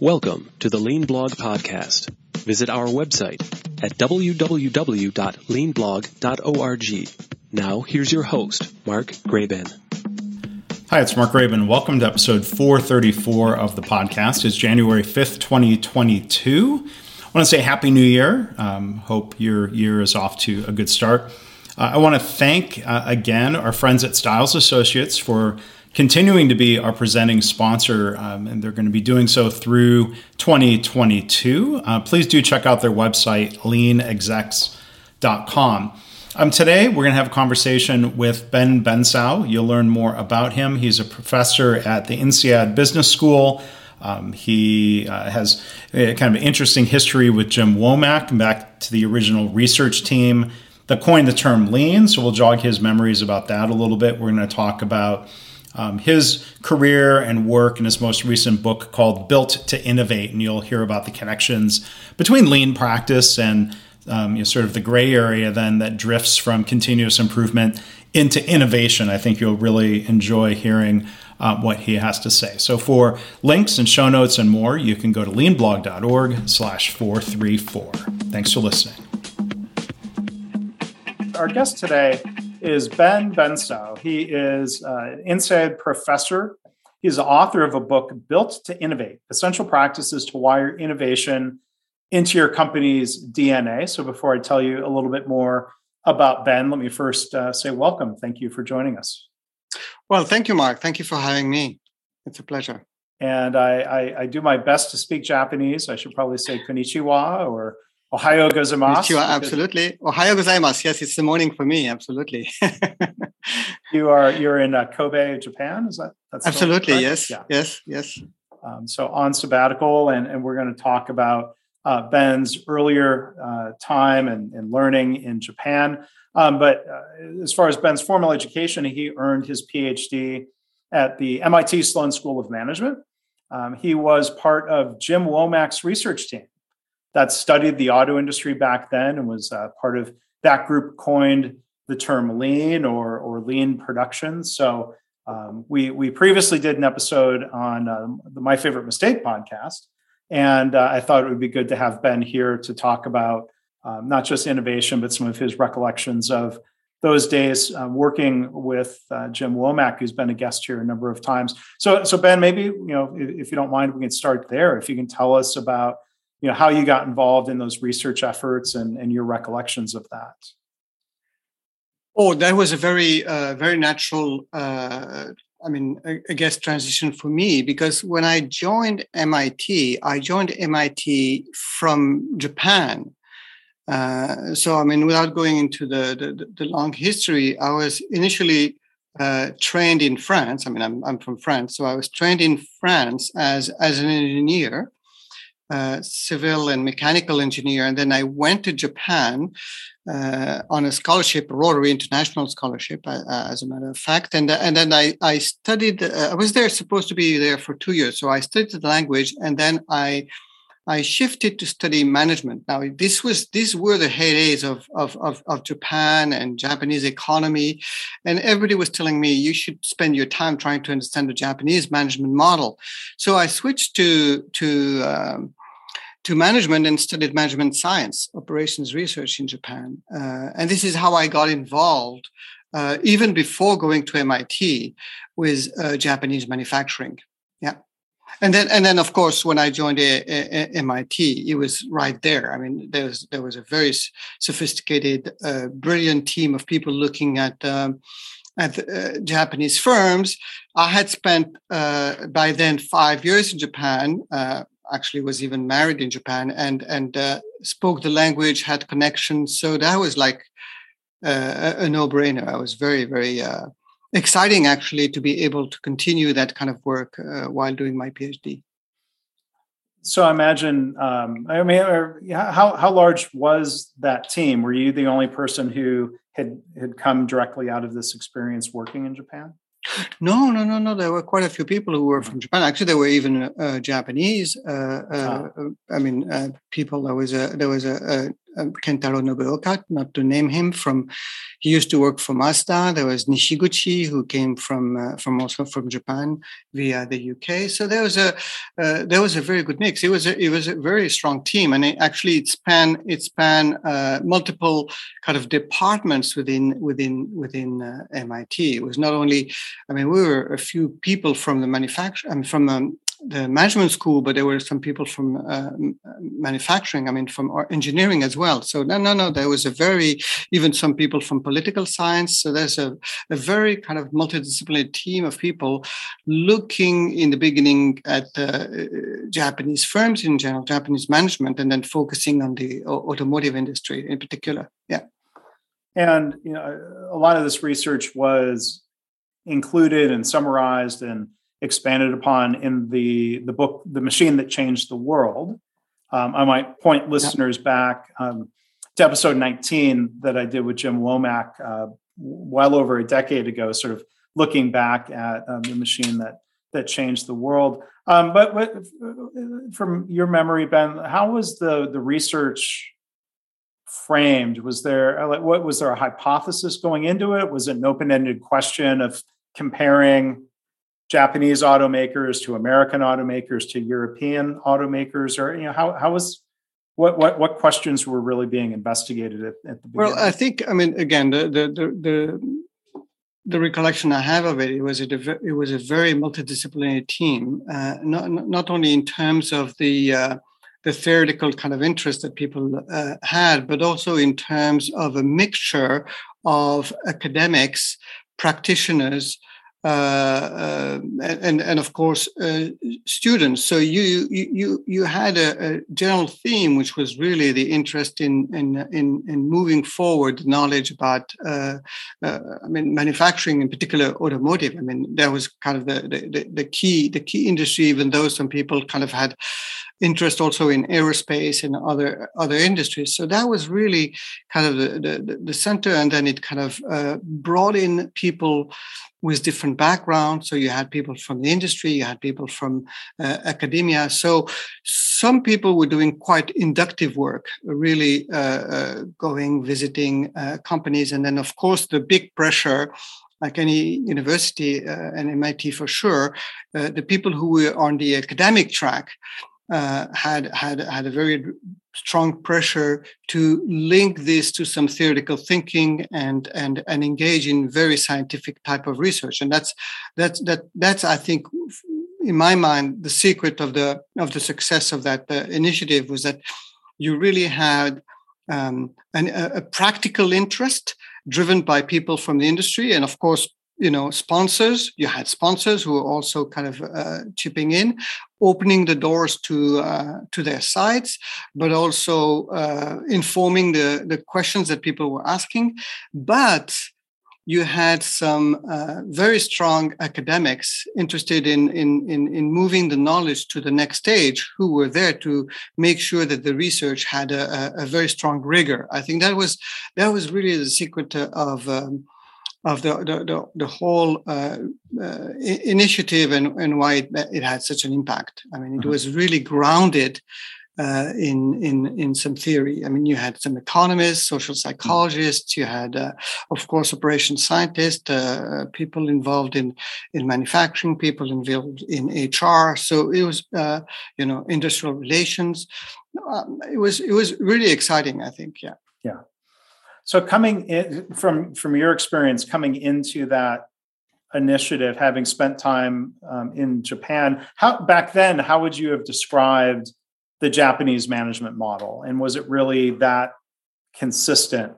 Welcome to the Lean Blog Podcast. Visit our website at www.leanblog.org. Now, here's your host, Mark Graban. Hi, it's Mark Graban. Welcome to episode 434 of the podcast. It's January 5th, 2022. I want to say Happy New Year. Um, hope your year is off to a good start. Uh, I want to thank uh, again our friends at Stiles Associates for continuing to be our presenting sponsor, um, and they're going to be doing so through 2022. Uh, please do check out their website, leanexecs.com. Um, today, we're going to have a conversation with Ben Bensaou. You'll learn more about him. He's a professor at the INSEAD Business School. Um, he uh, has a kind of an interesting history with Jim Womack, back to the original research team that coined the term lean. So we'll jog his memories about that a little bit. We're going to talk about um, his career and work in his most recent book called Built to Innovate. And you'll hear about the connections between lean practice and um, you know, sort of the gray area then that drifts from continuous improvement into innovation. I think you'll really enjoy hearing uh, what he has to say. So for links and show notes and more, you can go to leanblog.org slash 434. Thanks for listening. Our guest today is Ben Bensaou. He is uh, an INSEAD professor. He's the author of a book, Built to Innovate Essential Practices to Wire Innovation into Your Company's DNA. So, before I tell you a little bit more about Ben, let me first uh, say welcome. Thank you for joining us. Well, thank you, Mark. Thank you for having me. It's a pleasure. And I, I, I do my best to speak Japanese. I should probably say konnichiwa or Ohayo gozaimasu. Absolutely. Ohayo gozaimasu. Yes, it's the morning for me. Absolutely. you are you're in uh, Kobe, Japan. Is that that's absolutely yes, yeah. yes, yes. Um, so on sabbatical, and and we're going to talk about uh, Ben's earlier uh, time and, and learning in Japan. Um, but uh, as far as Ben's formal education, he earned his PhD at the MIT Sloan School of Management. Um, he was part of Jim Womack's research team that studied the auto industry back then and was uh, part of that group coined the term lean or, or lean production. So um, we, we previously did an episode on um, the My Favorite Mistake podcast. And uh, I thought it would be good to have Ben here to talk about um, not just innovation, but some of his recollections of those days uh, working with uh, Jim Womack, who's been a guest here a number of times. So, so Ben, maybe you know, if, if you don't mind, we can start there. If you can tell us about you know how you got involved in those research efforts and, and your recollections of that? Oh that was a very uh, very natural uh, i mean I, guess transition for me because when i joined mit i joined mit from japan. Uh, so i mean without going into the, the, the long history i was initially uh, trained in france. I mean I'm, I'm from france. So i was trained in france as as an engineer uh, civil and mechanical engineer. And then I went to Japan uh, on a scholarship, Rotary International Scholarship, uh, uh as a matter of fact. And, and then I, I studied, uh, I was there supposed to be there for two years. So I studied the language and then I I shifted to study management. Now, this was these were the heydays of, of, of, of, Japan and Japanese economy, and everybody was telling me you should spend your time trying to understand the Japanese management model. So I switched to to um, to management and studied management science, operations research in Japan. Uh, and this is how I got involved, uh, even before going to MIT, with uh, Japanese manufacturing. Yeah. And then, and then, of course, when I joined a, a, a MIT, it was right there. I mean, there was there was a very sophisticated, uh, brilliant team of people looking at um, at uh, Japanese firms. I had spent uh, by then five years in Japan, uh, actually was even married in Japan and and uh, spoke the language, had connections. So that was like uh, a no-brainer. I was very very exciting actually to be able to continue that kind of work uh, while doing my PhD. So I imagine, um, I mean, how how large was that team? Were you the only person who had had come directly out of this experience working in Japan? No, no, no, no. There were quite a few people who were from Japan. Actually, there were even uh, Japanese. Uh, uh, ah. I mean, uh, people. There was a there was a, Kentaro Nobeoka, not to name him from, he used to work for Mazda. There was Nishiguchi who came from, uh, from also from Japan via the UK. So there was a, uh, there was a very good mix. It was a, it was a very strong team and it actually it span, it span uh, multiple kind of departments within, within, within uh, MIT. It was not only, I mean, we were a few people from the manufacture, I mean, from um, the management school, but there were some people from uh, manufacturing. I mean, from engineering as well. So no, no, no. There was a very even some people from political science. So there's a, a very kind of multidisciplinary team of people looking in the beginning at uh, Japanese firms in general, Japanese management, and then focusing on the automotive industry in particular. Yeah. And you know, a lot of this research was included and summarized and expanded upon in the the book "The Machine That Changed the World." Um, I might point listeners back um, to episode 19 that I did with Jim Womack uh, well over a decade ago, sort of looking back at um, the machine that that changed the world. Um, but, but from your memory, Ben, how was the the research framed? Was there like what was there a hypothesis going into it? Was it an open ended question of comparing Japanese automakers to American automakers to European automakers, or you know how how was what what what questions were really being investigated at, at the beginning? Well, I think I mean again the the the, the the recollection I have of it, it was a it was a very multidisciplinary team, uh, not not only in terms of the uh, the theoretical kind of interest that people uh, had, but also in terms of a mixture of academics, practitioners, uh, uh, and and of course uh, students. So you you you had a, a, general theme, which was really the interest in in in, in moving forward knowledge about uh, uh, I mean manufacturing, in particular automotive. I mean that was kind of the, the the key the key industry, even though some people kind of had interest also in aerospace and other other industries. So that was really kind of the the, the center, and then it kind of uh, brought in people with different backgrounds. So you had people from the industry, you had people from uh, academia. So some people were doing quite inductive work, really uh, uh, going, visiting uh, companies. And then, of course, the big pressure like any university uh, and MIT for sure, uh, the people who were on the academic track uh, had had had a very strong pressure to link this to some theoretical thinking and and and engage in very scientific type of research. And that's that's that that's i think in my mind the secret of the of the success of that uh, initiative was that you really had um, an, a, a practical interest driven by people from the industry and of course you know sponsors. You had sponsors who were also kind of uh, chipping in opening the doors to uh, to their sites but also uh, informing the the questions that people were asking but you had some uh, very strong academics interested in, in, in, in, moving the knowledge to the next stage who were there to make sure that the research had a, a, very strong rigor. I think that was, that was really the secret of, um, of the the, the, the whole uh, uh, initiative and, and why it, it, had such an impact. I mean, it mm-hmm. was really grounded uh, in in in some theory. I mean, you had some economists, social mm-hmm. psychologists, you had, uh, of course, operations scientists, uh, people involved in in manufacturing, people involved in HR. So it was, uh, you know, industrial relations. Um, it was it was really exciting. I think, yeah. Yeah. So coming in from from your experience coming into that initiative, having spent time um, in Japan, how back then, how would you have described the Japanese management model, and was it really that consistent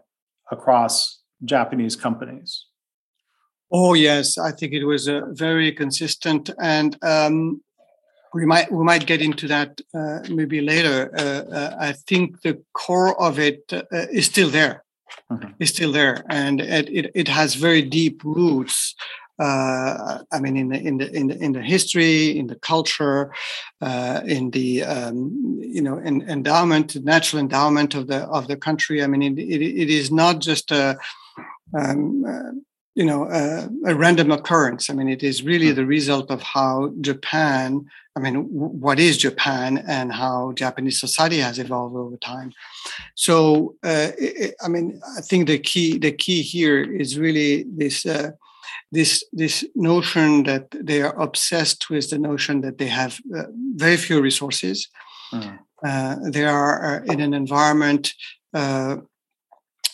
across Japanese companies? Oh yes, I think it was uh, very consistent, and um, we might we might get into that uh, maybe later. Uh, uh I think the core of it uh, is still there mm-hmm. is still there, and it, it, it has very deep roots. Uh, I mean, in the in the in the in the history, in the culture, uh, in the um, you know in, endowment, natural endowment of the of the country. I mean, it, it, it is not just a um, uh, you know a, a, random occurrence. I mean, it is really mm-hmm. the result of how Japan I mean, what is Japan and how Japanese society has evolved over time. So, uh, it, I mean, I think the key the key here is really this uh, this this notion that they are obsessed with the notion that they have uh, very few resources. Mm. they are uh, in an environment uh,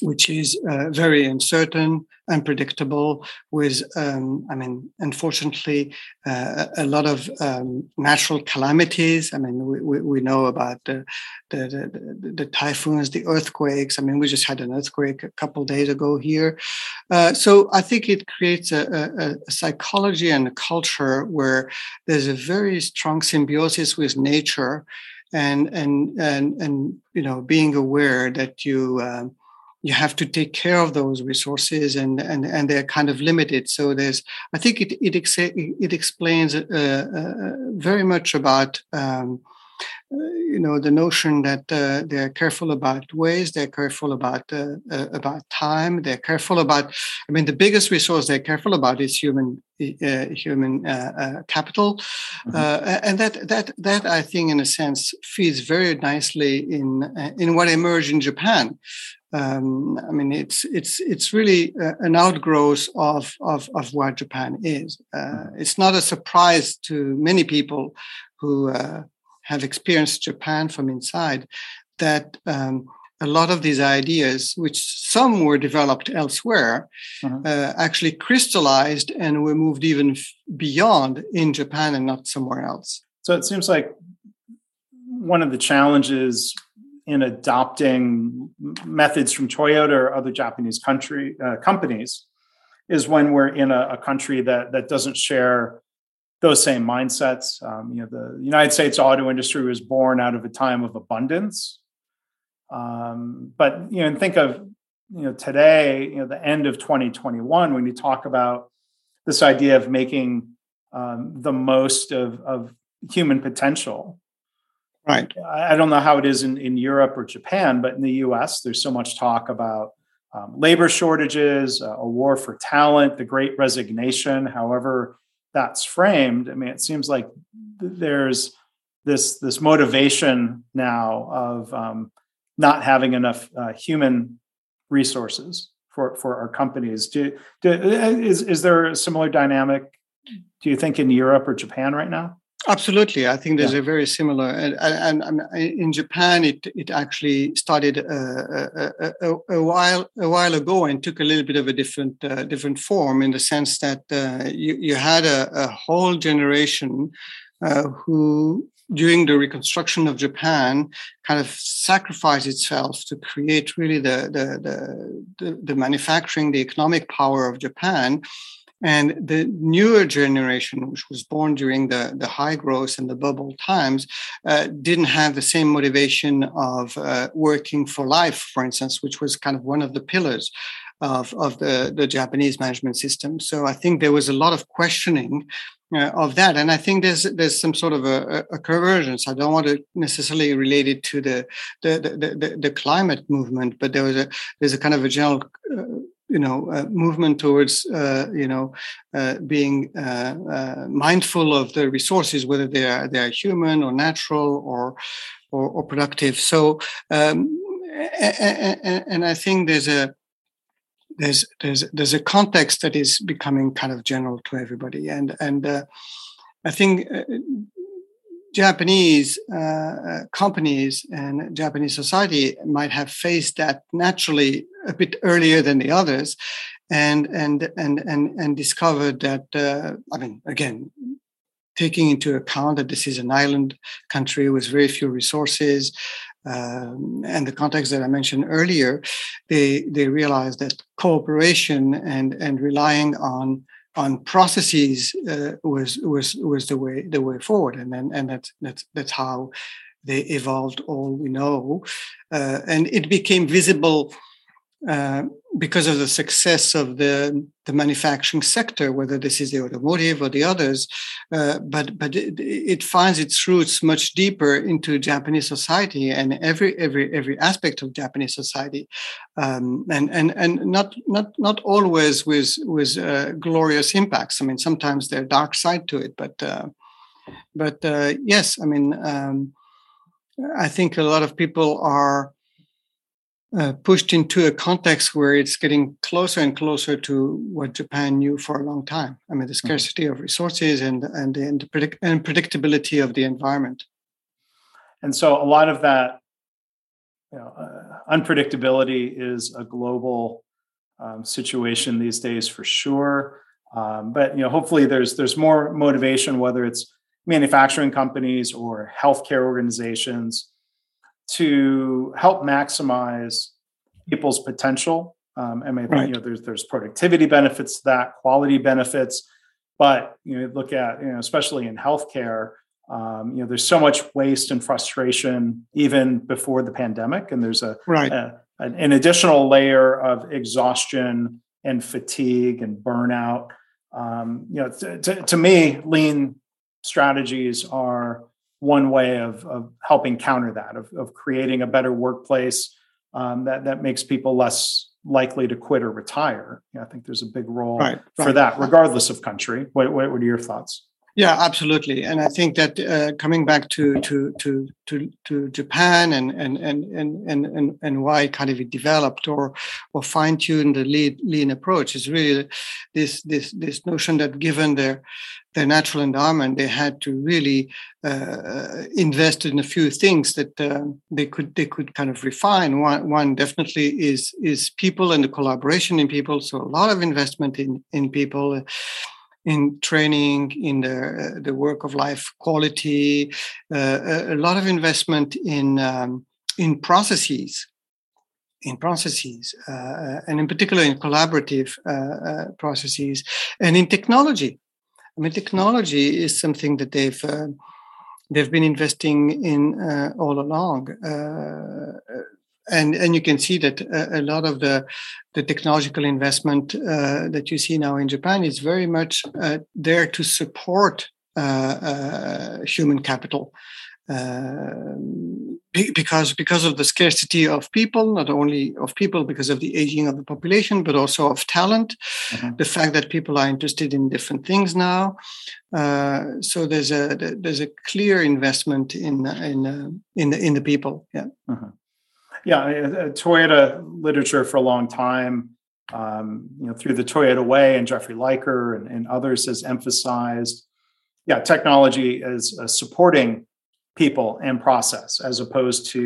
which is uh, very uncertain, unpredictable, with, um, I mean, unfortunately, uh, a lot of um, natural calamities. I mean, we, we, know about the, the, the, the, typhoons, the earthquakes. I mean, we just had an earthquake a couple days ago here. Uh, so I think it creates a, a, a psychology and a culture where there's a very strong symbiosis with nature and and and and you know being aware that you um, you have to take care of those resources and and and they're kind of limited. So there's i think it it, it explains uh, uh, very much about um, uh, you know the notion that uh, they're careful about waste they're careful about uh, uh, about time they're careful about i mean the biggest resource they're careful about is human human capital. Mm-hmm. and that that that i think in a sense feeds very nicely in in what emerged in japan um, I mean, it's it's it's really uh, an outgrowth of, of of what Japan is. Uh, mm-hmm. it's not a surprise to many people who uh, have experienced Japan from inside that um, a lot of these ideas, which some were developed elsewhere, mm-hmm. actually crystallized and were moved even f- beyond in Japan and not somewhere else. So it seems like one of the challenges in adopting methods from Toyota or other Japanese country uh, companies is when we're in a, a, country that that doesn't share those same mindsets. Um, you know, the United States auto industry was born out of a time of abundance, um, but you know, and think of you know today, you know, the end of 2021 when you talk about this idea of making um, the most of, of human potential Right. I don't know how it is in, in Europe or Japan, but in the US, there's so much talk about um, labor shortages, uh, a war for talent, the great resignation, however that's framed. I mean, it seems like there's this, this motivation now of um, not having enough uh, human resources for, for our companies. Do, do, is, is there a similar dynamic, do you think, in Europe or Japan right now? Absolutely, I think there's yeah. a very similar, and, and, and, in Japan, it it actually started uh, a, a, a, while a while ago and took a little bit of a different uh, different form in the sense that uh, you you had a, a whole generation uh, who during the reconstruction of Japan, kind of sacrificed itself to create really the the, the the, the manufacturing, the economic power of Japan, and the newer generation, which was born during the, the high growth and the bubble times, uh, didn't have the same motivation of uh, working for life, for instance, which was kind of one of the pillars of, of the, the Japanese management system. So I think there was a lot of questioning uh, of that, and I think there's there's some sort of a, a, convergence. I don't want to necessarily relate it to the the, the the, the climate movement, but there was a there's a kind of a general uh, you know uh, movement towards uh, you know uh, being uh, uh, mindful of the resources whether they are they are human or natural or or, or productive. So um, and, I think there's a there's there's there's a context that is becoming kind of general to everybody. And and uh, I think Japanese companies and Japanese society might have faced that naturally a bit earlier than the others, and and and and and discovered that. Uh, I mean, again, taking into account that this is an island country with very few resources. Um, and the context that I mentioned earlier, they they realized that cooperation and and relying on on processes uh, was was was the way the way forward, and then and that's that's that's how they evolved. All we know, uh, and it became visible uh, because of the success of the, the manufacturing sector, whether this is the automotive or the others, uh, but but it, it, finds its roots much deeper into Japanese society and every every every aspect of Japanese society, um, and and and not not not always with with uh, glorious impacts. I mean, sometimes there's dark side to it, but uh, but uh, yes, I mean, um, I think a lot of people are uh, pushed into a context where it's getting closer and closer to what Japan knew for a long time. I mean, the mm-hmm. scarcity mm-hmm. of resources and and the unpredictability of the environment. And so, a lot of that you know, uh, unpredictability is a global um, situation these days for sure. Um, but you know, hopefully, there's there's more motivation, whether it's manufacturing companies or healthcare organizations, to help maximize people's potential. Um, and I think right. you know there's there's productivity benefits to that, quality benefits, but you know look at you know especially in healthcare, um, you know there's so much waste and frustration even before the pandemic, and there's a, right. a an additional layer of exhaustion and fatigue and burnout. Um, you know, to, to, to, me, lean strategies are one way of, of helping counter that, of, of creating a better workplace um, that that makes people less likely to quit or retire. I think there's a big role right, for right. that, regardless of country. What, what, what are your thoughts? Yeah, absolutely, and I think that uh, coming back to to to to to Japan and and and and and and why kind of it developed or or fine tuned the lean approach is really this this this notion that given their their natural endowment, they had to really uh, invest in a few things that uh, they could they could kind of refine. One one definitely is is people and the collaboration in people. So a lot of investment in in people in training, in the, the work of life quality, uh, a, a, lot of investment in, um, in processes, in processes, uh, and in particular in collaborative uh, uh processes, and in technology. I mean, technology is something that they've uh, they've been investing in uh, all along and and you can see that a, a lot of the the technological investment uh, that you see now in Japan is very much uh, there to support uh, uh human capital. Um, because because of the scarcity of people, not only of people because of the aging of the population, but also of talent. Mm-hmm. The fact that people are interested in different things now, uh, so there's a there's a clear investment in in uh, in the in the people. Yeah. Mm-hmm yeah, uh, Toyota literature for a long time, um, you know, through the Toyota Way and Jeffrey Liker and, and others has emphasized, yeah, technology is uh, supporting people and process as opposed to,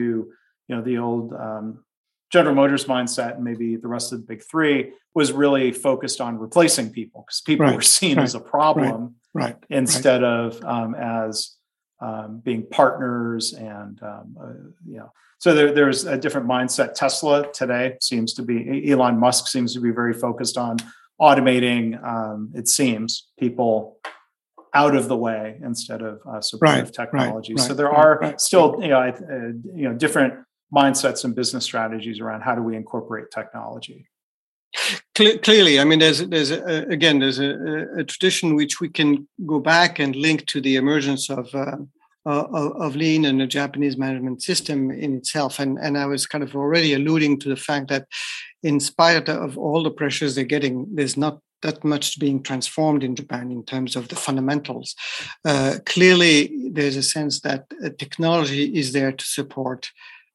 you know, the old um, General Motors mindset and maybe the rest of the big three was really focused on replacing people because people right, were seen right, as a problem right, instead of um, as um, being partners and um, uh, you know so there, there's a different mindset. Tesla today seems to be elon musk seems to be very focused on automating um, it seems people out of the way instead of uh, supportive right, technology. Right, so there are still you know uh, you know different mindsets and business strategies around how do we incorporate technology clearly i mean there's there's a, again there's a, a, tradition which we can go back and link to the emergence of uh, uh, of lean and the japanese management system in itself and and i was kind of already alluding to the fact that in spite of all the pressures they're getting there's not that much being transformed in Japan in terms of the fundamentals. Uh, clearly, there's a sense that uh, technology is there to support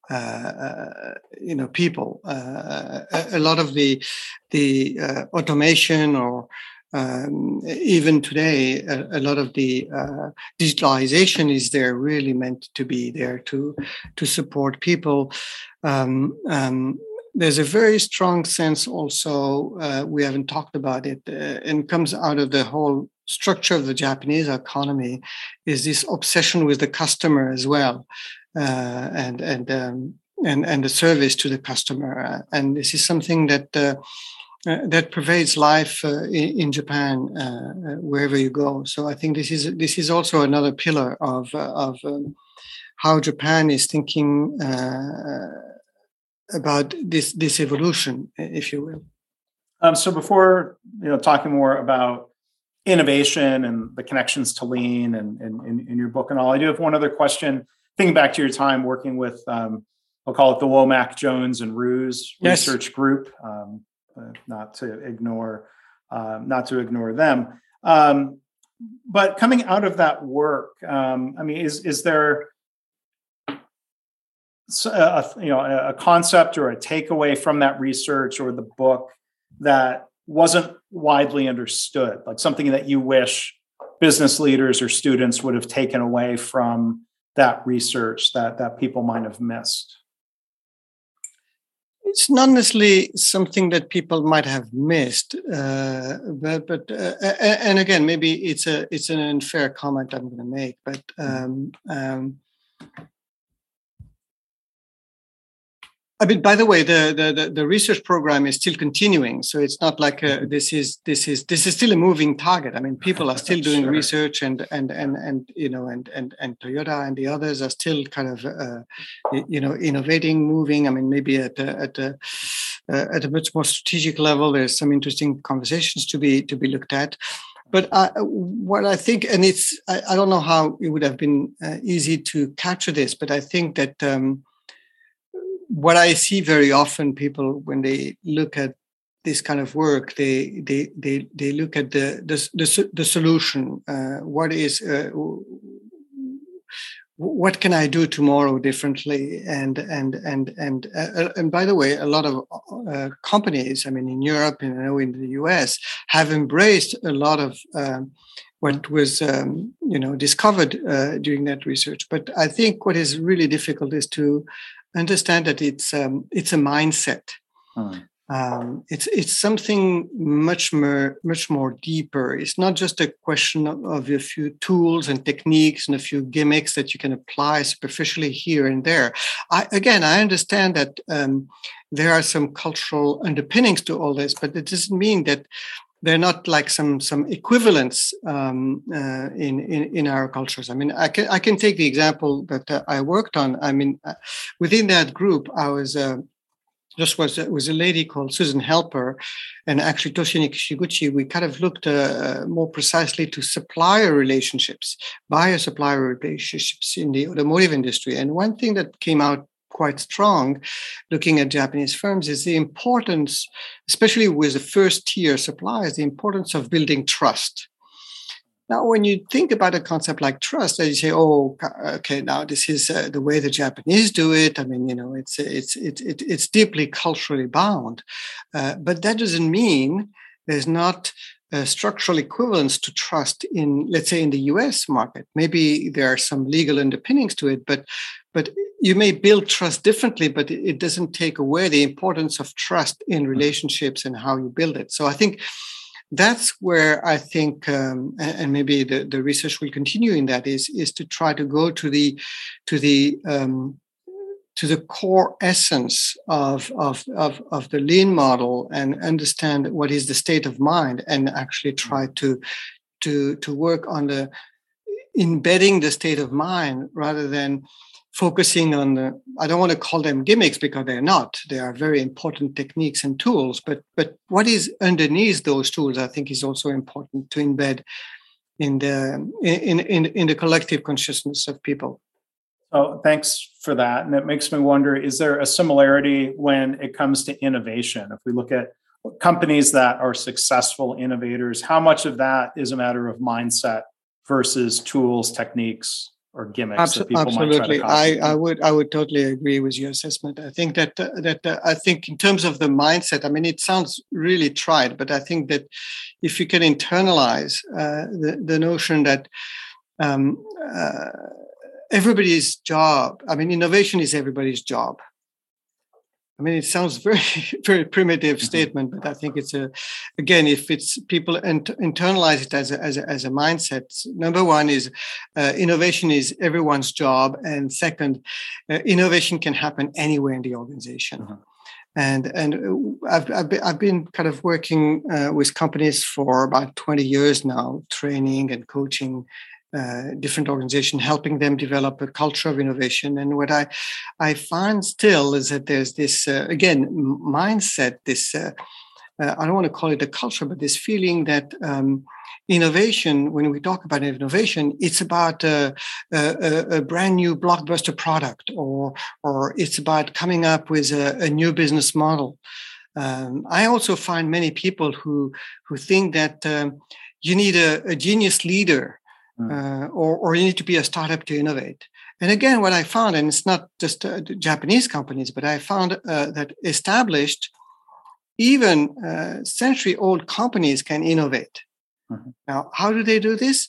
uh, uh, you know people. Uh, a, a, lot of the the automation or um, even today, a, a, lot of the uh, digitalization is there really meant to be there to to support people. Um, um, there's a very strong sense also uh, we haven't talked about it uh, and comes out of the whole structure of the Japanese economy is this obsession with the customer as well uh, and and um, and and the service to the customer. Uh, and this is something that uh, that pervades life in, in, Japan wherever you go. So I think this is this is also another pillar of of um, how Japan is thinking about this this evolution, if you will. Um, so before you know talking more about innovation and the connections to lean and in your book and all, I do have one other question thinking back to your time working with, um, I'll call it the Womack Jones and Roos yes. research group, um, uh, not to ignore, uh, not to ignore them. Um, but coming out of that work, um, I mean, is is there a, you know a concept or a takeaway from that research or the book that wasn't widely understood, like something that you wish business leaders or students would have taken away from that research that that people might have missed? It's not necessarily something that people might have missed, uh, but but uh, and again, maybe it's a it's an unfair comment I'm going to make, but um, um, I mean, by the way, the, the, the research program is still continuing, so it's not like a, mm-hmm. this is this is this is still a moving target. I mean, people are still doing sure. research, and and and and you know, and and and Toyota and the others are still kind of uh, you know innovating, moving. I mean, maybe at a, at a uh, at a much more strategic level, there's some interesting conversations to be to be looked at. But I, what I think, and it's I, I, don't know how it would have been uh, easy to capture this, but I think that. Um, what I see very often, people when they look at this kind of work, they they they they look at the the the, the solution. Uh, what is uh, what can I do tomorrow differently? And and and and uh, and by the way, a lot of uh, companies, I mean, in Europe and I know in the US, have embraced a lot of um, what was um, you know discovered uh, during that research. But I think what is really difficult is to understand that it's um, it's a mindset. Hmm. Um, it's it's something much more much more deeper. It's not just a question of, of, a few tools and techniques and a few gimmicks that you can apply superficially here and there. I, again, I understand that um, there are some cultural underpinnings to all this, but it doesn't mean that they're not like some some equivalents um, uh, in, in in our cultures. I mean, I can I can take the example that uh, I worked on. I mean, uh, within that group, I was. Uh, just was was a lady called Susan Helper, and actually Toshi Nishiguchi. We kind of looked uh, more precisely to supplier relationships, buyer supplier relationships in the automotive industry. And one thing that came out quite strong looking at Japanese firms is the importance, especially with the first tier suppliers, the importance of building trust. Now, when you think about a concept like trust, you say, "Oh, okay, now this is uh, the way the Japanese do it." I mean, you know, it's it's it's it's deeply culturally bound, uh, but that doesn't mean there's not uh, structural equivalence to trust in, let's say, in the U.S. market. Maybe there are some legal underpinnings to it, but but you may build trust differently, but it doesn't take away the importance of trust in mm-hmm. relationships and how you build it. So I think that's where I think, um, and maybe the, the research will continue in that is is to try to go to the to the um, to the core essence of, of, of, of the lean model and understand what is the state of mind and actually try mm-hmm. to to to work on the embedding the state of mind rather than focusing on the i don't want to call them gimmicks because they're not. They are very important techniques and tools but but what is underneath those tools i think is also important to embed in the in in, in the collective consciousness of people. So thanks for that. And it makes me wonder is there a similarity when it comes to innovation? If we look at companies that are successful innovators how much of that is a matter of mindset versus tools techniques or gimmicks Absol- absolutely. I, I would i would totally agree with your assessment. I think that uh, that uh, i think in terms of the mindset i mean it sounds really tried but i think that if you can internalize uh, the, the notion that um, uh, everybody's job i mean innovation is everybody's job I mean, it sounds very, very primitive mm-hmm. statement, but I think it's a, again, if it's people int- internalize it as a, as a, as a mindset. Number one is uh, innovation is everyone's job, and second, uh, innovation can happen anywhere in the organization. Mm-hmm. And and uh, I've I've been, I've been kind of working uh, with companies for about twenty years now, training and coaching uh, different organizations, helping them develop a culture of innovation. And what I I find still is that there's this uh, again mindset, this uh, uh, I don't want to call it a culture, but this feeling that um, innovation, when we talk about innovation, it's about a, a, a, brand new blockbuster product, or or it's about coming up with a, a new business model. Um, I also find many people who who think that um, you need a, a genius leader. Uh, or, or you need to be a startup to innovate. And again, what I found, and it's not just uh, Japanese companies, but I found uh, that established, even uh, century old companies can innovate. Mm-hmm. Now, how do they do this?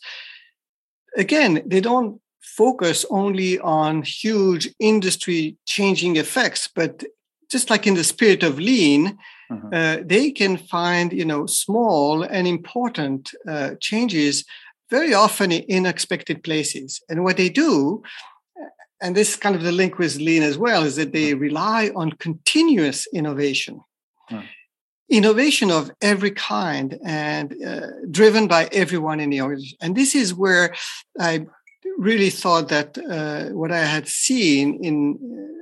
Again, they don't focus only on huge industry changing effects, but just like in the spirit of lean, mm-hmm. uh, they can find you know small and important uh, changes very often in unexpected places. And what they do, and this is kind of the link with lean as well, is that they mm-hmm. rely on continuous innovation. Mm. Innovation of every kind and uh, driven by everyone in the organization. And this is where I really thought that uh, what I had seen in uh,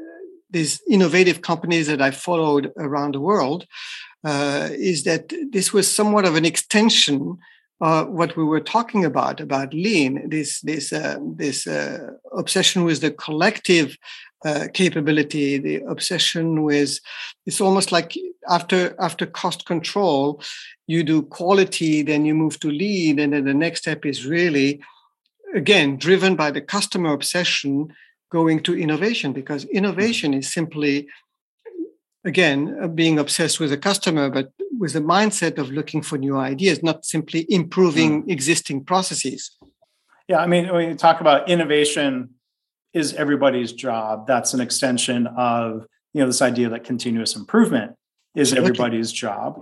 these innovative companies that I followed around the world uh, is that this was somewhat of an extension uh, what we were talking about about lean this this uh, this uh, obsession with the collective uh, capability the obsession with it's almost like after after cost control you do quality then you move to lean and then the next step is really again driven by the customer obsession going to innovation because innovation is simply again uh, being obsessed with the customer but with the mindset of looking for new ideas not simply improving mm. existing processes. Yeah i mean when you talk about innovation is everybody's job. That's an extension of you know this idea that continuous improvement is everybody's job.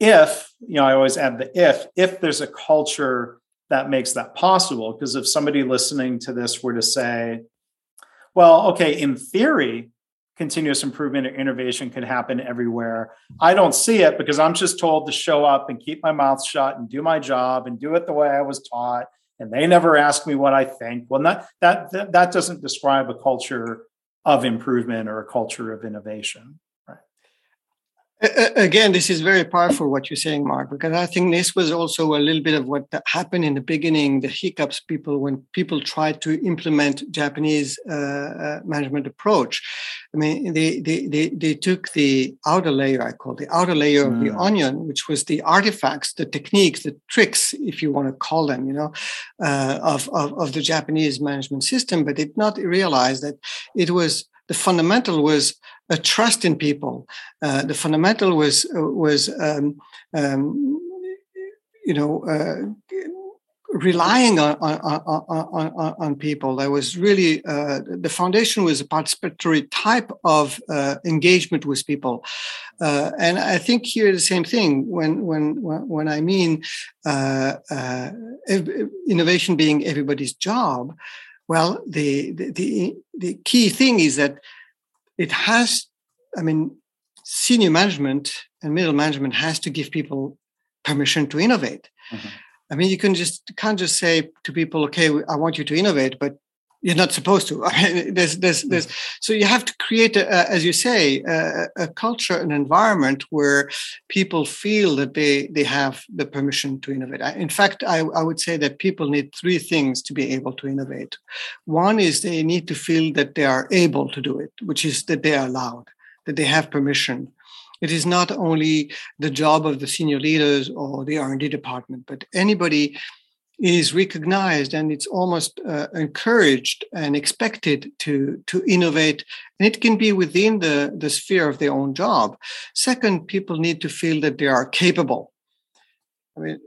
If you know i always add the if if there's a culture that makes that possible because if somebody listening to this were to say well okay in theory continuous improvement or innovation can happen everywhere. I don't see it because I'm just told to show up and keep my mouth shut and do my job and do it the way I was taught. And they never ask me what I think. Well, that that that, that doesn't describe a culture of improvement or a culture of innovation again this is very powerful what you're saying mark because i think this was also a little bit of what happened in the beginning the hiccups people when people tried to implement japanese uh, uh, management approach i mean they, they they they took the outer layer i call the outer layer mm. of the mm. onion which was the artifacts the techniques the tricks if you want to call them you know uh, of, of of the japanese management system but did not realize that it was the fundamental was a trust in people. Uh, the fundamental was was um, um, you know uh, relying on on, on on, on people. There was really uh, the foundation was a participatory type of uh, engagement with people, uh, and I think here the same thing. When when when I mean uh, innovation being everybody's job, well, the, the the the key thing is that it has, I mean, senior management and middle management has to give people permission to innovate. Mm-hmm. I mean, you can just can't just say to people, "Okay, I want you to innovate," but you're not supposed to. I mean, there's, there's, mm. there's, so you have to create, a, as you say, a, a, culture, an environment where people feel that they they have the permission to innovate. In fact, I, I would say that people need three things to be able to innovate. One is they need to feel that they are able to do it, which is that they are allowed, that they have permission. It is not only the job of the senior leaders or the R&D department, but anybody is recognized and it's almost uh, encouraged and expected to to innovate and it can be within the the sphere of their own job. Second people need to feel that they are capable. I mean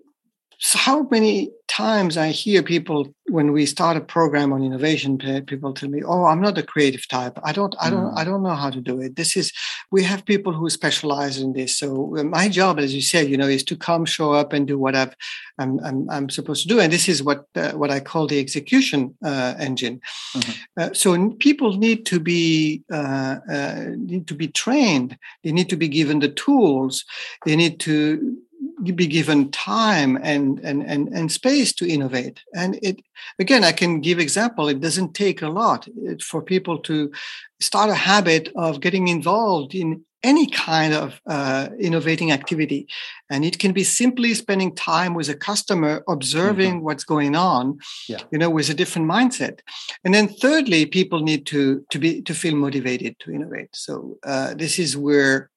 so how many times I hear people when we start a program on innovation, people tell me, "Oh, I'm not a creative type. I don't, I don't, mm. I don't know how to do it." This is we have people who specialize in this. So uh, my job, as you said, you know, is to come, show up, and do what I've, I'm, I'm, I'm supposed to do. And this is what uh, what I call the execution uh, engine. Mm-hmm. Uh, so people need to be uh, uh, need to be trained. They need to be given the tools. They need to be given time and, and, and, and space to innovate. And it, again, I can give example. It doesn't take a lot for people to start a habit of getting involved in any kind of uh, innovating activity. And it can be simply spending time with a customer, observing mm-hmm. what's going on, yeah. you know, with a different mindset. And then thirdly, people need to, to be, to feel motivated to innovate. So uh, this is where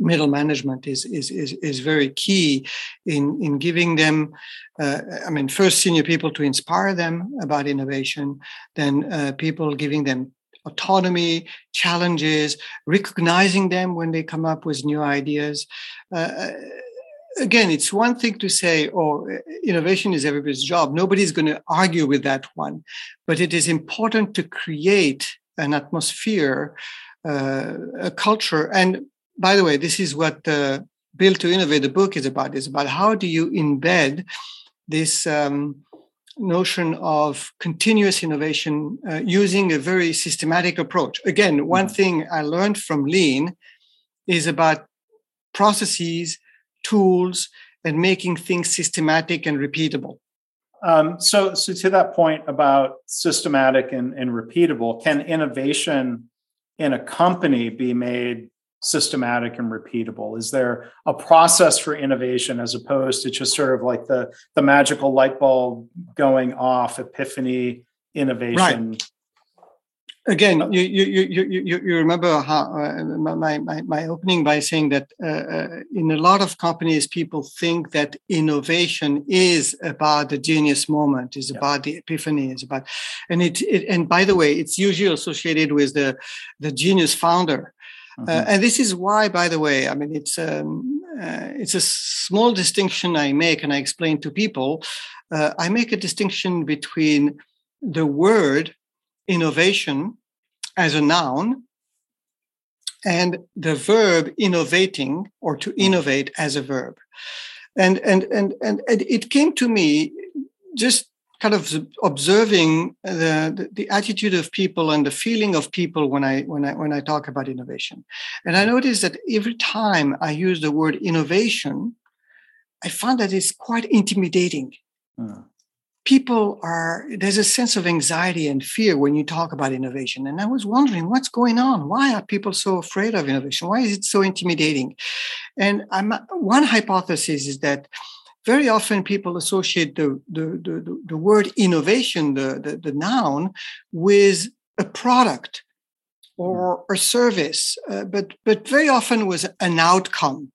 middle management is is is, is very key in in giving them uh, i mean first senior people to inspire them about innovation then uh, people giving them autonomy challenges recognizing them when they come up with new ideas. Uh, again it's one thing to say oh innovation is everybody's job. Nobody's going to argue with that one. But it is important to create an atmosphere uh, a culture and by the way, this is what the Built to Innovate the book is about. It's about how do you embed this um, notion of continuous innovation uh, using a very systematic approach. Again, one mm-hmm. thing I learned from Lean is about processes, tools, and making things systematic and repeatable. Um, so, so to that point about systematic and, and repeatable, can innovation in a company be made systematic and repeatable? Is there a process for innovation as opposed to just sort of like the the magical light bulb going off epiphany innovation? Right. Again, you you you you, you remember how uh, my, my my opening by saying that uh, uh, in a lot of companies people think that innovation is about the genius moment, is yeah. about the epiphany, is about, and it, it and by the way, it's usually associated with the the genius founder uh, mm-hmm. and this is why, by the way, I mean it's um, uh, it's a small distinction I make, and I explain to people. Uh, I make a distinction between the word innovation as a noun and the verb innovating or to mm-hmm. innovate as a verb. And and and and, and it came to me just kind of observing the, the, the, attitude of people and the feeling of people when I when I when I talk about innovation. And I noticed that every time I use the word innovation, I find that it's quite intimidating. Mm. People are there's a sense of anxiety and fear when you talk about innovation. And I was wondering what's going on. Why are people so afraid of innovation? Why is it so intimidating? And I'm one hypothesis is that very often people associate the, the, the, the word innovation, the, the, the, noun, with a product or a service, uh, but, but very often with an outcome.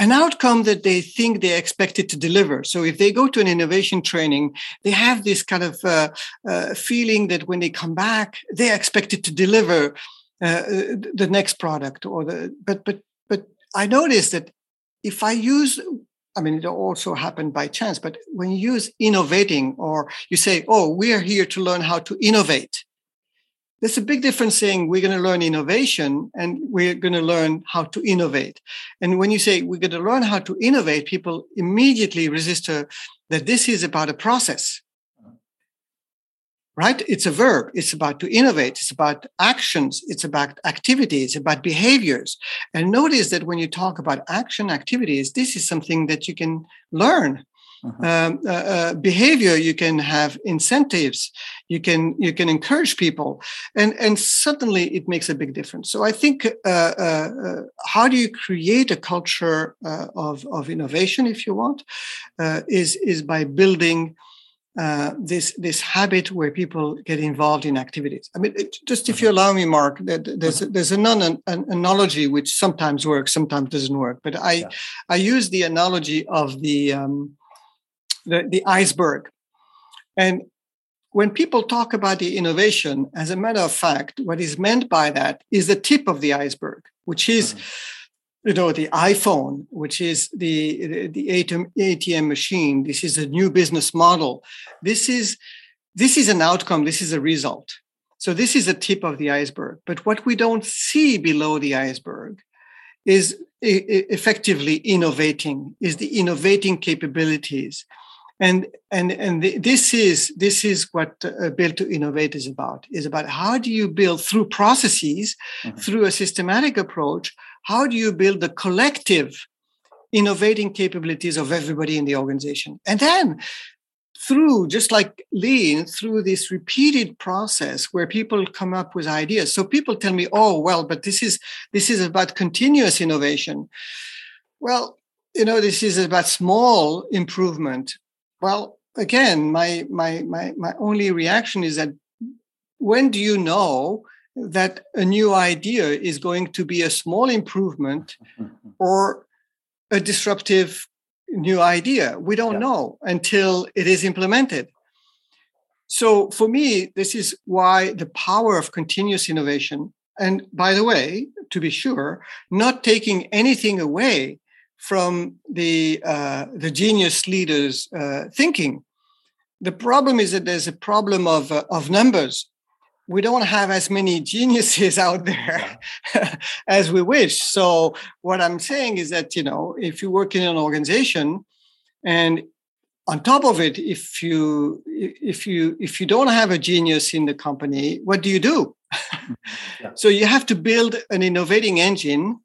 An outcome that they think they're expected to deliver. So, if they go to an innovation training, they have this kind of uh, uh, feeling that when they come back, they're expected to deliver uh, the next product. Or the but but but I noticed that if I use I mean, it also happened by chance, but when you use innovating or you say, oh, we are here to learn how to innovate, there's a big difference saying we're going to learn innovation and we're going to learn how to innovate. And when you say we're going to learn how to innovate, people immediately resist that this is about a process right? It's a verb. It's about to innovate. It's about actions. It's about activities, about behaviors. And notice that when you talk about action activities, this is something that you can learn. Uh-huh. Um, uh, uh, behavior you can have incentives you can you can encourage people and and suddenly it makes a big difference so i think uh, uh, uh how do you create a culture of of innovation if you want is is by building uh, this this habit where people get involved in activities. I mean, it, just if you mm-hmm. allow me, Mark, that there's mm-hmm. there's an, an, an, analogy which sometimes works, sometimes doesn't work. But I yeah. I use the analogy of the, um, the the iceberg, and when people talk about the innovation, as a matter of fact, what is meant by that is the tip of the iceberg, which is. Mm-hmm you know the iphone which is the the atm, ATM machine. This is a new business model. This is this is an outcome. This is a result. So this is the tip of the iceberg. But what we don't see below the iceberg is effectively innovating is the innovating capabilities. And and and this is this is what uh, Built to Innovate is about. Is about how do you build through processes mm-hmm. through a systematic approach how do you build the collective innovating capabilities of everybody in the organization? And then through just like lean through this repeated process where people come up with ideas. So people tell me oh well but this is this is about continuous innovation. Well you know this is about small improvement. Well again my my my my only reaction is that when do you know that a new idea is going to be a small improvement or a disruptive new idea. We don't yeah. know until it is implemented. So for me, this is why the power of continuous innovation. And by the way, to be sure, not taking anything away from the uh, the genius leaders' uh, thinking. The problem is that there's a problem of uh, of numbers. We don't have as many geniuses out there as we wish. So what I'm saying is that you know if you work in an organization and on top of it if you if you if you don't have a genius in the company what do you do mm-hmm. yeah. so you have to build an innovating engine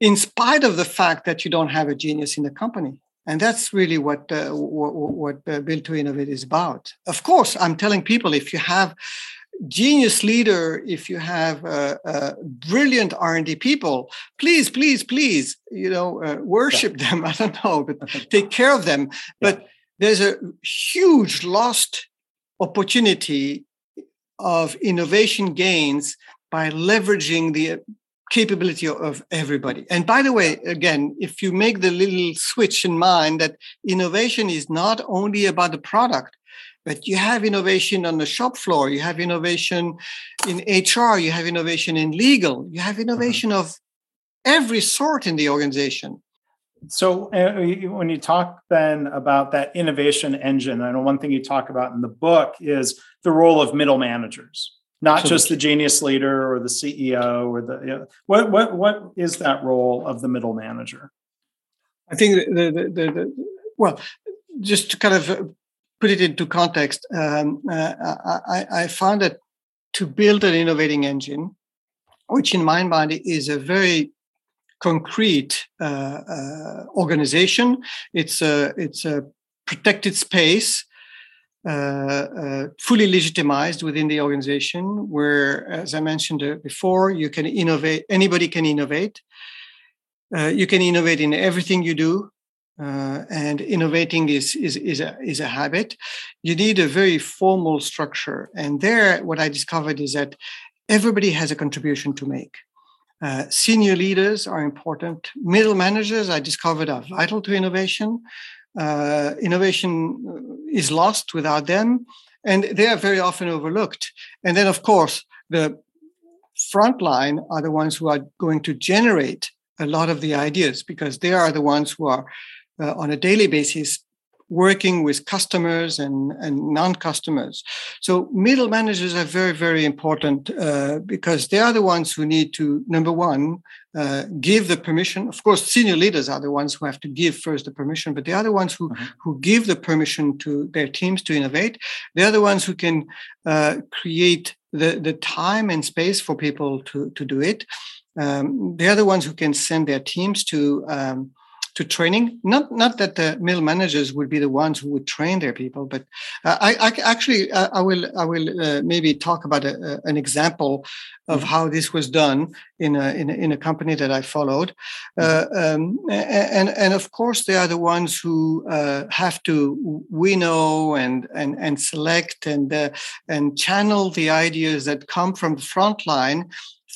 in spite of the fact that you don't have a genius in the company. And that's really what uh, what, what uh, Built to Innovate is about. Of course, I'm telling people if you have genius leader, if you have uh, uh brilliant R&D people, please, please, please, you know, uh, worship yeah. them. I don't know, but take care of them. Yeah. But there's a huge lost opportunity of innovation gains by leveraging the capability of everybody. And by the way, again, if you make the little switch in mind that innovation is not only about the product, but you have innovation on the shop floor, you have innovation in HR, you have innovation in legal, you have mm-hmm. innovation mm-hmm. of every sort in the organization. So, uh, when you talk then about that innovation engine, I know one thing you talk about in the book is the role of middle managers not Absolutely. just the genius leader or the CEO or the you know, what what what is that role of the middle manager? I think the the, the, the well, just to kind of put it into context, um, uh, I, I found that to build an innovating engine, which in my mind is a very concrete uh, uh, organization. It's a it's a protected space uh, uh, fully legitimized within the organization, where, as I mentioned uh, before, you can innovate, anybody can innovate. you can innovate in everything you do. Uh, and innovating is, is, is, a, is a habit. You need a very formal structure. And there, what I discovered is that everybody has a contribution to make. Uh, senior leaders are important. Middle managers, I discovered, are vital to innovation uh, innovation is lost without them, and they are very often overlooked. And then, of course, the frontline are the ones who are going to generate a lot of the ideas because they are the ones who are uh, on a daily basis working with customers and, and non-customers. So middle managers are very, very important uh, because they are the ones who need to, number one, uh, give the permission. Of course, senior leaders are the ones who have to give first the permission, but they are the ones who, mm-hmm. who give the permission to their teams to innovate. They are the ones who can uh, create the, the time and space for people to, to do it. Um, they are the ones who can send their teams to um, to training. Not not that the middle managers would be the ones who would train their people, but uh, I, I, actually uh, I will I will uh, maybe talk about a, a, an example of mm-hmm. how this was done in a in a, in a company that I followed, uh, mm-hmm. um, and and of course they are the ones who uh, have to winnow and and and select and uh, and channel the ideas that come from the front line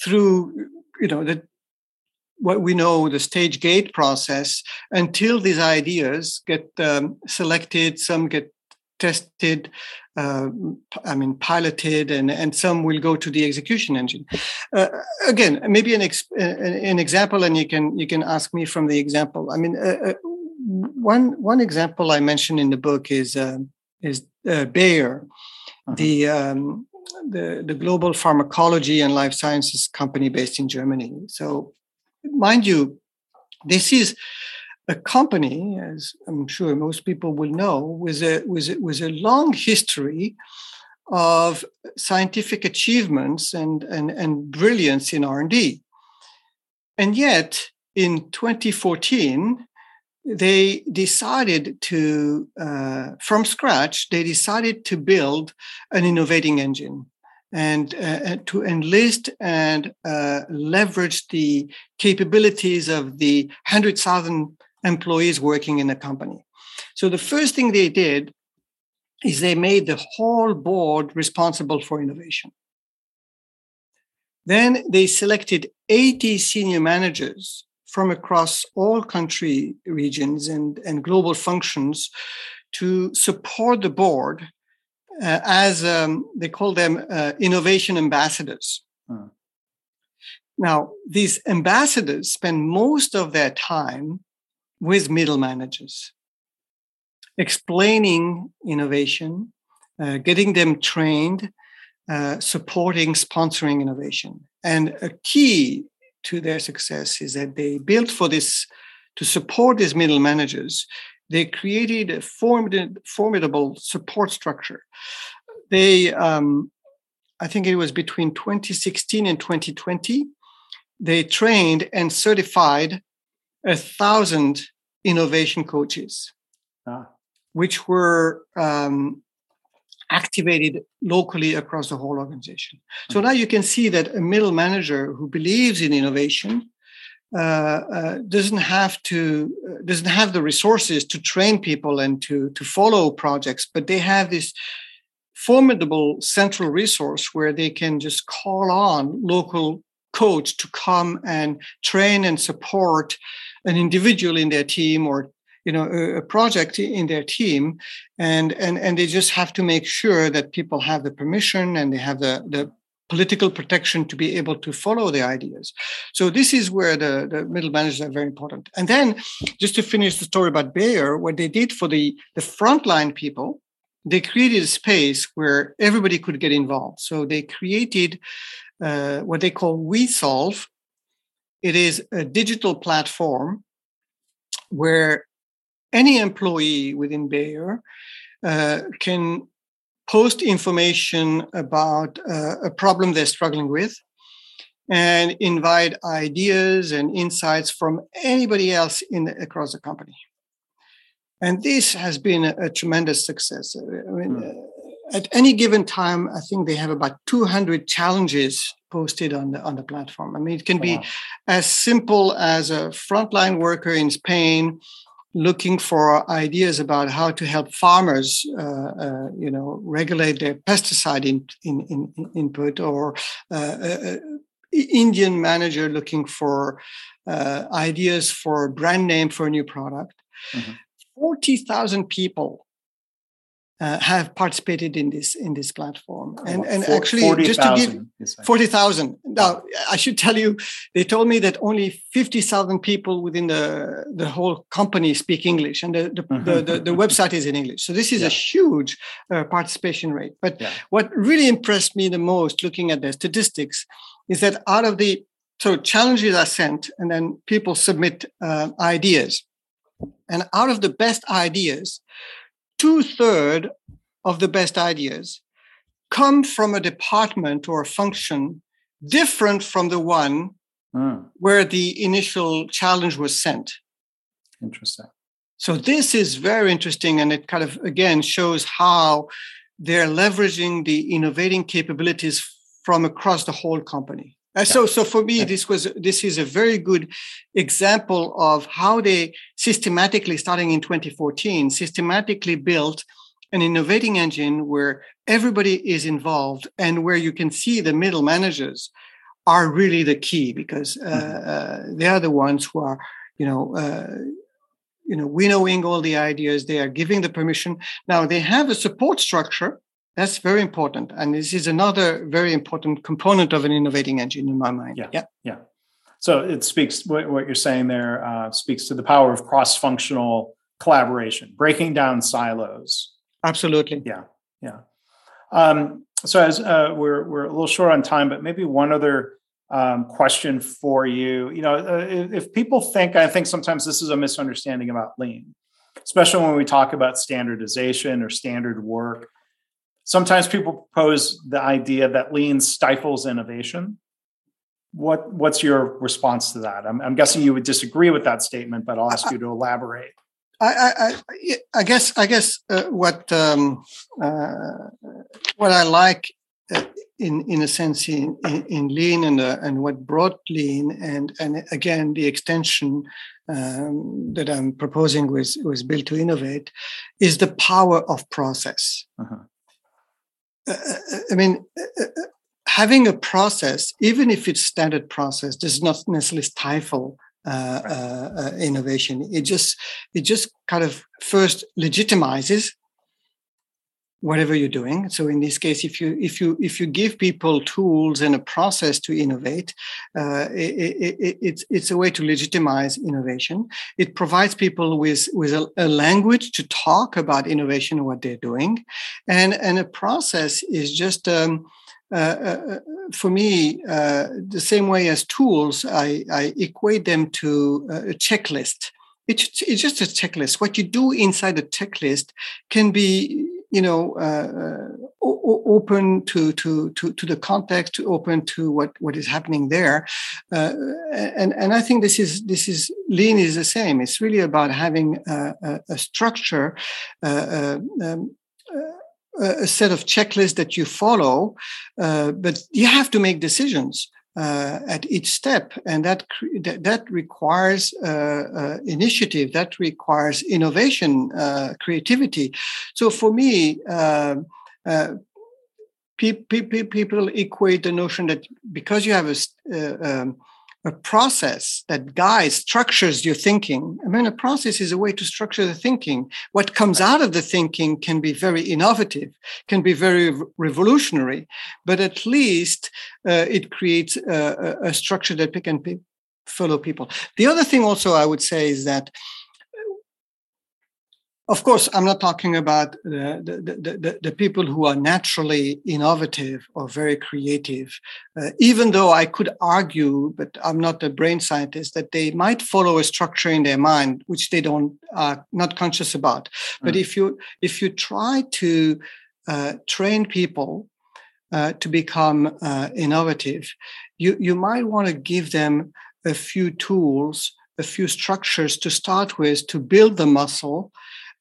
through you know the what we know the stage gate process until these ideas get um, selected some get tested uh, i mean piloted and, and some will go to the execution engine uh, again maybe an, ex- an example and you can you can ask me from the example i mean uh, uh one one example i mentioned in the book is uh, is uh, bayer uh-huh. the um, the, the global pharmacology and life sciences company based in Germany. So mind you, this is a company, as I'm sure most people will know, with a, with a, with a long history of scientific achievements and, and, and brilliance in R&D. And yet, in 2014, they decided to, uh, from scratch, they decided to build an innovating engine and uh, to enlist and uh, leverage the capabilities of the 100,000 employees working in the company. So the first thing they did is they made the whole board responsible for innovation. Then they selected 80 senior managers from across all country regions and, and global functions to support the board uh, as um, they call them uh, innovation ambassadors. Hmm. Now, these ambassadors spend most of their time with middle managers, explaining innovation, uh, getting them trained, uh, supporting, sponsoring innovation. And a key to their success is that they built for this to support these middle managers. They created a formidable support structure. They, um, I think it was between 2016 and 2020, they trained and certified a thousand innovation coaches, ah. which were um, activated locally across the whole organization. So mm-hmm. now you can see that a middle manager who believes in innovation doesn't have to uh, doesn't have the resources to train people and to to follow projects, but they have this formidable central resource where they can just call on local coach to come and train and support an individual in their team or you know a, a, project in their team. And and and they just have to make sure that people have the permission and they have the the political protection to be able to follow the ideas. So this is where the, the middle managers are very important. And then just to finish the story about bayer what they did for the the frontline people they created a space where everybody could get involved. So they created uh, what they call WeSolve. It is a digital platform where any employee within Bayer uh, can post information about uh, a problem they're struggling with and invite ideas and insights from anybody else in the, across the company. And this has been a, a tremendous success. I mean, mm at any given time, I think they have about 200 challenges posted on the on the platform. I mean, it can be as simple as a frontline worker in Spain looking for ideas about how to help farmers, uh, uh, you know, regulate their pesticide in, in, in input, or uh, uh Indian manager looking for uh, ideas for brand name for a new product. Mm-hmm. Forty thousand people uh, have participated in this in this platform. And and Four, actually 40, just to give 40,000 now I should tell you they told me that only 50,000 people within the the whole company speak English and the the, mm-hmm. the, the, the, website is in English. So this is yeah. a huge uh, participation rate. But yeah. what really impressed me the most looking at the statistics is that out of the so challenges are sent and then people submit uh, ideas. And out of the best ideas two thirds of the best ideas come from a department or a function different from the one mm. where the initial challenge was sent. Interesting. So this is very interesting, and it kind of again shows how they're leveraging the innovating capabilities from across the whole company. Uh, so, so for me, this was this is a very good example of how they systematically, starting in 2014, systematically built an innovating engine where everybody is involved and where you can see the middle managers are really the key because uh, mm-hmm. uh, they are the ones who are, you know, uh, you know, winnowing all the ideas. They are giving the permission. Now they have a support structure that's very important. And this is another very important component of an innovating engine in my mind. Yeah. Yeah. yeah. So it speaks, what, what you're saying there uh, speaks to the power of cross functional collaboration, breaking down silos. Absolutely. Yeah. Yeah. Um, so as uh, we're, we're a little short on time, but maybe one other um, question for you. You know, uh, if, if people think, I think sometimes this is a misunderstanding about lean, especially when we talk about standardization or standard work sometimes people propose the idea that lean stifles innovation. What what's your response to that? I'm, I'm guessing you would disagree with that statement, but I'll ask you to elaborate. I, I, I guess I guess uh, what um, uh, what I like uh, in in a sense in, in, in lean and uh, and what brought lean and and again the extension um, that I'm proposing with with Built to Innovate is the power of process. Uh-huh. I mean, having a process, even if it's standard process, does not necessarily stifle uh, uh, uh, innovation. It just it just kind of first legitimizes whatever you're doing so in this case if you if you if you give people tools and a process to innovate uh, it, it, it's it's a way to legitimize innovation it provides people with with a, a, language to talk about innovation and what they're doing and and a process is just um, uh, uh, for me, uh, the same way as tools, I, I equate them to a checklist. It's, it's just a checklist. What you do inside a checklist can be you know uh, o- open to, to to to the context open to what what is happening there. Uh, and and i think this is this is lean is the same. It's really about having a, a, structure uh, um, a set of checklists that you follow uh, but you have to make decisions uh, at each step, and that that, that requires uh, uh, initiative, that requires innovation, uh, creativity. So for me. Um, uh, pe- pe- people equate the notion that because you have a, um, a process that guides, structures your thinking. I mean, a process is a way to structure the thinking. What comes out of the thinking can be very innovative, can be very revolutionary, but at least uh, it creates a, a, structure that can follow people. The other thing also I would say is that of course, I'm not talking about the, the, the, the, people who are naturally innovative or very creative, uh, even though I could argue, but I'm not a brain scientist, that they might follow a structure in their mind, which they don't are not conscious about. Mm. But if you if you try to uh, train people uh, to become uh, innovative, you, you might want to give them a few tools, a few structures to start with to build the muscle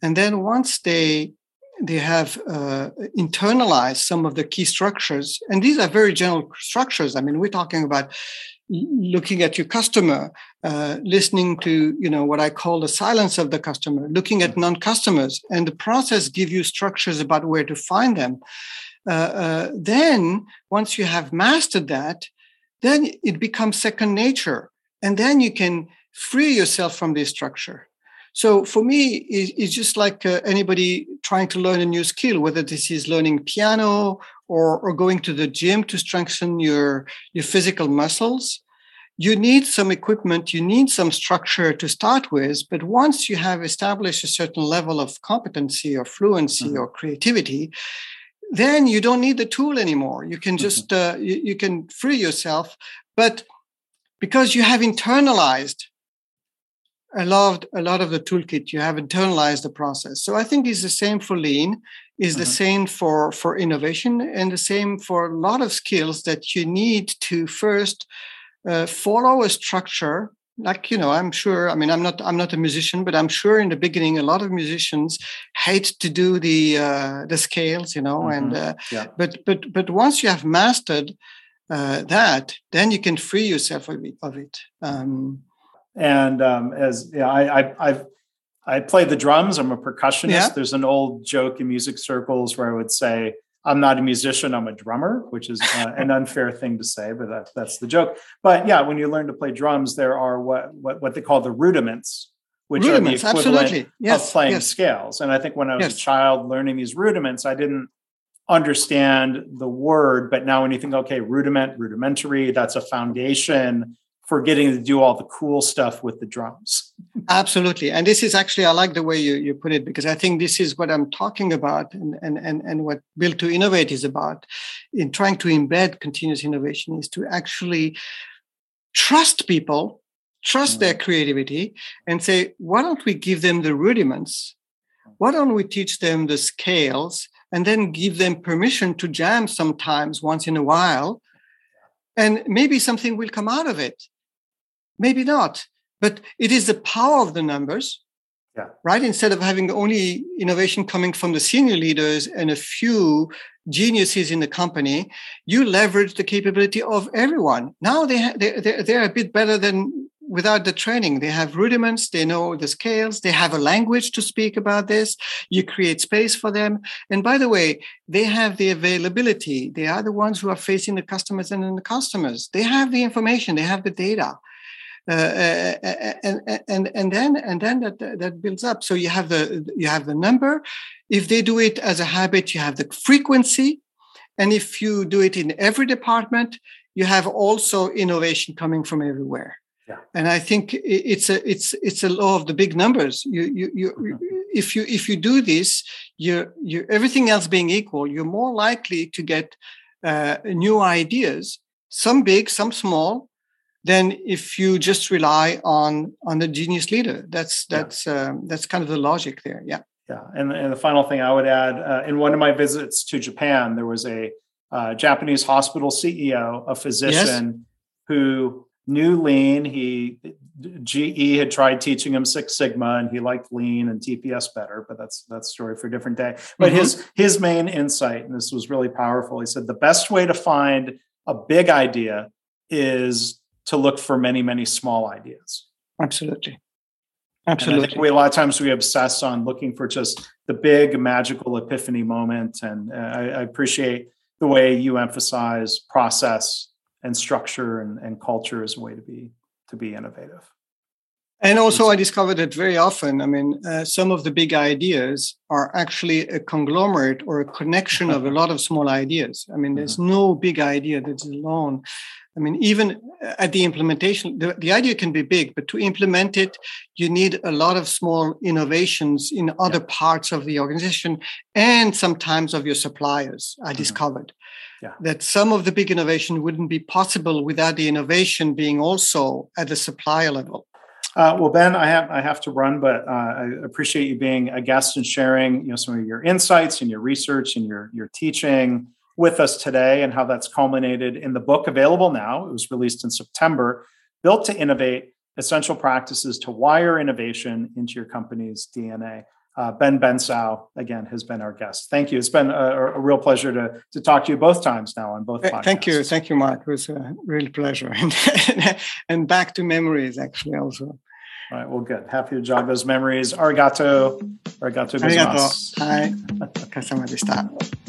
and then once they they have uh, internalized some of the key structures, and these are very general structures. I mean, we're talking about looking at your customer, uh, listening to you know what I call the silence of the customer, looking at non-customers, and the process give you structures about where to find them. Uh, uh then, once you have mastered that, then it becomes second nature, and then you can free yourself from this structure so for me, it's just like uh, anybody trying to learn a new skill, whether this is learning piano or, or going to the gym to strengthen your, your physical muscles. You need some equipment, you need some structure to start with. But once you have established a certain level of competency or fluency mm-hmm. or creativity, then you don't need the tool anymore. You can mm-hmm. just, uh, you, you can free yourself. But because you have internalized a lot, a lot of the toolkit you have internalized the process so i think it's the same for lean is the uh-huh. same for for innovation and the same for a lot of skills that you need to first uh, follow a structure like you know i'm sure i mean i'm not i'm not a musician but i'm sure in the beginning a lot of musicians hate to do the uh, the scales you know mm-hmm. and uh, yeah. but but but once you have mastered uh, that then you can free yourself of it, of it. Um, and um, as yeah, I, I I've I play the drums. I'm a percussionist. Yeah. There's an old joke in music circles where I would say, "I'm not a musician. I'm a drummer," which is uh, an unfair thing to say, but that, that's the joke. But yeah, when you learn to play drums, there are what what, what they call the rudiments, which rudiments, are the equivalent yes, of playing yes. scales. And I think when I was yes. a child learning these rudiments, I didn't understand the word, but now when you think, okay, rudiment, rudimentary, that's a foundation for getting to do all the cool stuff with the drums. Absolutely. And this is actually, I like the way you, you put it because I think this is what I'm talking about and, and, and, and what Built to Innovate is about in trying to embed continuous innovation is to actually trust people, trust mm-hmm. their creativity, and say, why don't we give them the rudiments? Why don't we teach them the scales and then give them permission to jam sometimes once in a while? And maybe something will come out of it Maybe not, but it is the power of the numbers. Yeah. Right. Instead of having only innovation coming from the senior leaders and a few geniuses in the company, you leverage the capability of everyone. Now they ha- they they're, they're a bit better than without the training. They have rudiments, they know the scales, they have a language to speak about this. You create space for them. And by the way, they have the availability. They are the ones who are facing the customers and the customers. They have the information, they have the data. Uh, and and and then and then that that builds up. So you have the you have the number. If they do it as a habit, you have the frequency, and if you do it in every department, you have also innovation coming from everywhere. Yeah. And I think it's a it's it's a law of the big numbers. You you you mm-hmm. if you if you do this, you you everything else being equal, you're more likely to get uh, new ideas, some big, some small, than if you just rely on on the genius leader. That's that's yeah. um, that's kind of the logic there. Yeah. Yeah, and, and the final thing I would add uh, in one of my visits to Japan, there was a uh, Japanese hospital CEO, a physician yes. who knew lean. He GE had tried teaching him Six Sigma, and he liked lean and TPS better. But that's that's a story for a different day. But mm-hmm. his his main insight, and this was really powerful. He said the best way to find a big idea is to look for many, many small ideas. Absolutely. Absolutely. we, a lot of times we obsess on looking for just the big magical epiphany moment. And uh, I, I, appreciate the way you emphasize process and structure and, and culture as a way to be to be innovative. And also, I discovered that very often, I mean, uh, some of the big ideas are actually a conglomerate or a connection of a lot of small ideas. I mean, there's mm-hmm. no big idea that's alone. I mean, even at the implementation, the, the idea can be big, but to implement it, you need a lot of small innovations in other yeah. parts of the organization and sometimes of your suppliers. I mm-hmm. discovered yeah. that some of the big innovation wouldn't be possible without the innovation being also at the supplier level. Uh, well, Ben, I have I have to run, but uh, I appreciate you being a guest and sharing, you know, some of your insights and your research and your your teaching with us today and how that's culminated in the book available now. It was released in September, Built to Innovate Essential Practices to Wire Innovation into Your Company's DNA. Uh, ben Bensaou, again, has been our guest. Thank you. It's been a, a, real pleasure to, to talk to you both times now on both podcasts. Thank you. Thank you, Mark. It was a real pleasure. And, and back to memories, actually, also. All right. Well, good. Happy to jog those memories. Arigato. Arigato gozaimasu. Hi.